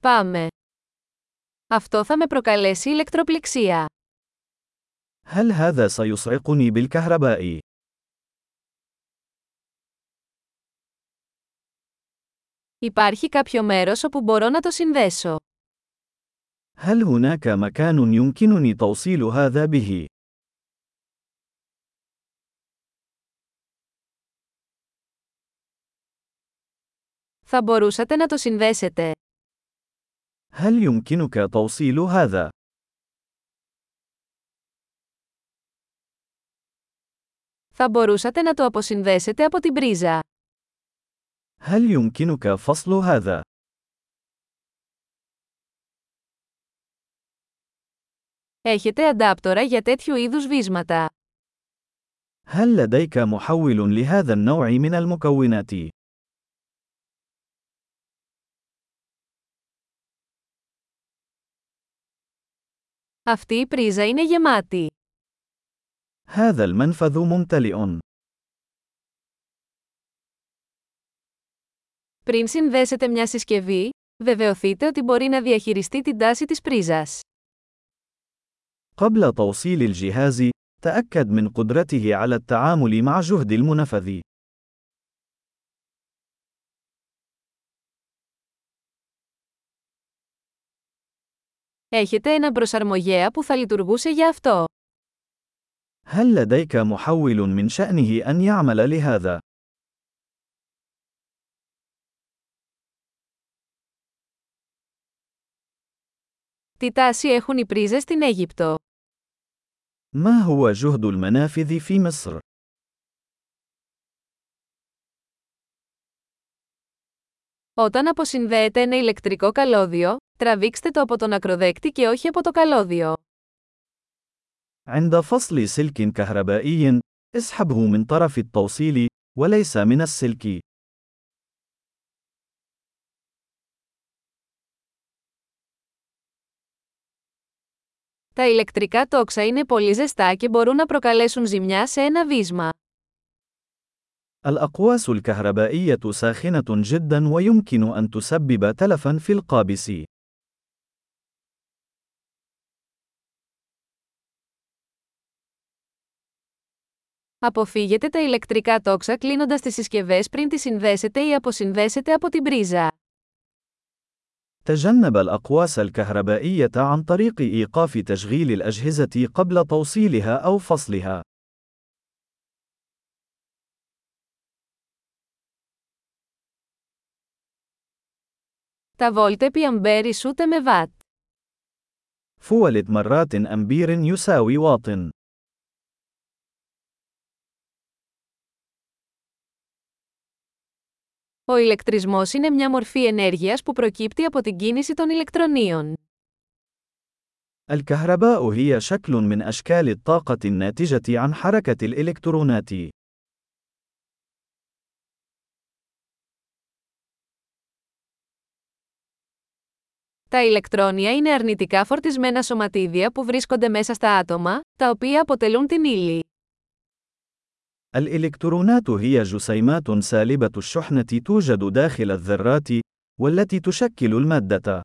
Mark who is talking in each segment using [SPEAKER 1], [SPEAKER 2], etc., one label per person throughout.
[SPEAKER 1] Πάμε. Αυτό θα με προκαλέσει ηλεκτροπληξία.
[SPEAKER 2] هل هذا سيصعقني بالكهرباء؟
[SPEAKER 1] Υπάρχει κάποιο μέρος όπου μπορώ να το συνδέσω.
[SPEAKER 2] هل هناك مكان يمكنني توصيل هذا به؟
[SPEAKER 1] Θα μπορούσατε να το συνδέσετε.
[SPEAKER 2] هل يمكنك توصيل هذا؟
[SPEAKER 1] Θα μπορούσατε να το αποσυνδέσετε από την πρίζα.
[SPEAKER 2] هل يمكنك فصل هذا؟
[SPEAKER 1] Έχετε αντάπτορα για τέτοιου είδους βίσματα.
[SPEAKER 2] هل لديك محول لهذا النوع من المكونات؟
[SPEAKER 1] Αυτή η πρίζα είναι γεμάτη.
[SPEAKER 2] هذا المنفذ ممتلئ.
[SPEAKER 1] Πριν συνδέσετε μια συσκευή, βεβαιωθείτε ότι μπορεί να διαχειριστεί την τάση της πρίζας.
[SPEAKER 2] قبل توصيل الجهاز، تأكد من قدرته على التعامل مع جهد المنفذ.
[SPEAKER 1] Έχετε έναν προσαρμογέα που θα λειτουργούσε για αυτό.
[SPEAKER 2] هل لديك محول من شأنه أن يعمل لهذا؟
[SPEAKER 1] Τι τάση έχουν οι πρίζες στην Αίγυπτο.
[SPEAKER 2] ما هو جهد المنافذ في مصر؟
[SPEAKER 1] Όταν αποσυνδέετε ένα ηλεκτρικό καλώδιο, τραβήξτε το από τον ακροδέκτη και όχι από το καλώδιο.
[SPEAKER 2] عند فصل سلك كهربائي، اسحبه من طرف التوصيل، وليس من السلك.
[SPEAKER 1] Τα ηλεκτρικά τόξα είναι πολύ ζεστά και μπορούν να προκαλέσουν ζημιά σε ένα βίσμα.
[SPEAKER 2] الأقواس الكهربائية ساخنة جدا ويمكن أن تسبب تلفا في القابس.
[SPEAKER 1] Αποφύγετε τα ηλεκτρικά τόξα κλείνοντας τις συσκευές πριν τις συνδέσετε ή αποσυνδέσετε από την πρίζα.
[SPEAKER 2] تجنب الأقواس الكهربائية عن طريق إيقاف تشغيل الأجهزة قبل توصيلها أو فصلها.
[SPEAKER 1] Τα βόλτ επί αμπέρ ισούται με βάτ.
[SPEAKER 2] فولت مرات أمبير يساوي واط.
[SPEAKER 1] Ο ηλεκτρισμός είναι μια μορφή ενέργειας που προκύπτει από την κίνηση των ηλεκτρονίων.
[SPEAKER 2] الكهرباء هي شكل من أشكال الطاقة الناتجة عن حركة الإلكترونات.
[SPEAKER 1] Τα ηλεκτρόνια είναι αρνητικά φορτισμένα σωματίδια που βρίσκονται μέσα στα άτομα, τα οποία αποτελούν την ύλη.
[SPEAKER 2] الإلكترونات هي جسيمات سالبة الشحنة توجد داخل الذرات، والتي تشكل المادة.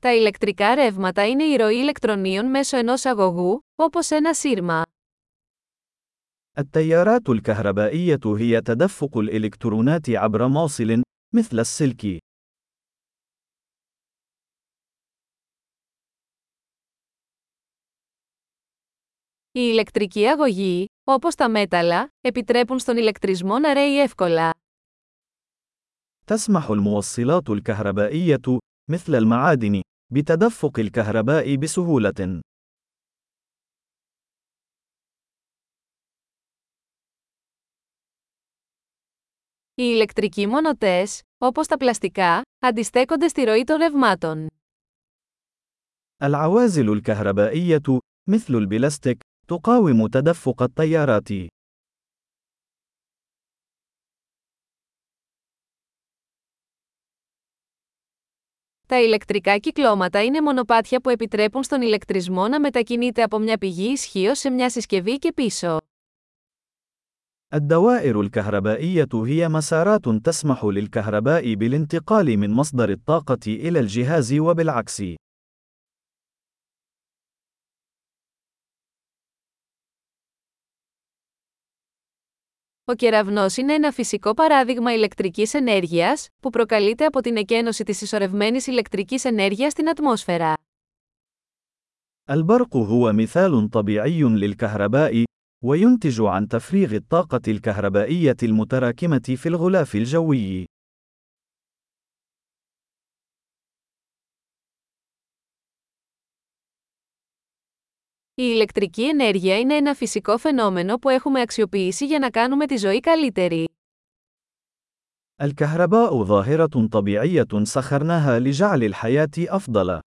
[SPEAKER 1] Τα ηλεκτρικά ρεύματα είναι η ροή ηλεκτρονίων μέσω ενός αγωγού, όπως ένα σύρμα.
[SPEAKER 2] التيارات الكهربائية هي تدفق الإلكترونات عبر موصل، مثل السلك.
[SPEAKER 1] Οι ηλεκτρικοί αγωγοί, όπως τα μέταλλα, επιτρέπουν στον ηλεκτρισμό να ρέει εύκολα.
[SPEAKER 2] تسمح الموصلات الكهربائية، مثل المعادن، بتدفق الكهرباء بسهولة.
[SPEAKER 1] Οι ηλεκτρικοί μονοτές, όπως τα πλαστικά, αντιστέκονται στη ροή των ρευμάτων.
[SPEAKER 2] العوازل الكهربائية، مثل البلاستيك، تقاوم تدفق التيارات.
[SPEAKER 1] Τα ηλεκτρικά κυκλώματα είναι μονοπάτια που επιτρέπουν στον ηλεκτρισμό να μετακινείται από μια πηγή ισχύω σε μια συσκευή και πίσω.
[SPEAKER 2] الدوائر الكهربائية هي مسارات تسمح للكهرباء بالانتقال من مصدر الطاقة إلى الجهاز وبالعكس.
[SPEAKER 1] Ο κεραυνός είναι ένα φυσικό παράδειγμα ηλεκτρικής ενέργειας, που προκαλείται από την εκένωση της συσσωρευμένης ηλεκτρικής ενέργειας στην ατμόσφαιρα.
[SPEAKER 2] البرق هو مثال طبيعي للكهرباء، وينتج عن تفريغ الطاقة الكهربائية المتراكمة في الغلاف الجوي.
[SPEAKER 1] Η ηλεκτρική ενέργεια είναι ένα φυσικό φαινόμενο που έχουμε αξιοποιήσει για να κάνουμε τη ζωή καλύτερη.
[SPEAKER 2] الكهرباء ظاهرة طبيعية سخرناها لجعل الحياة أفضل.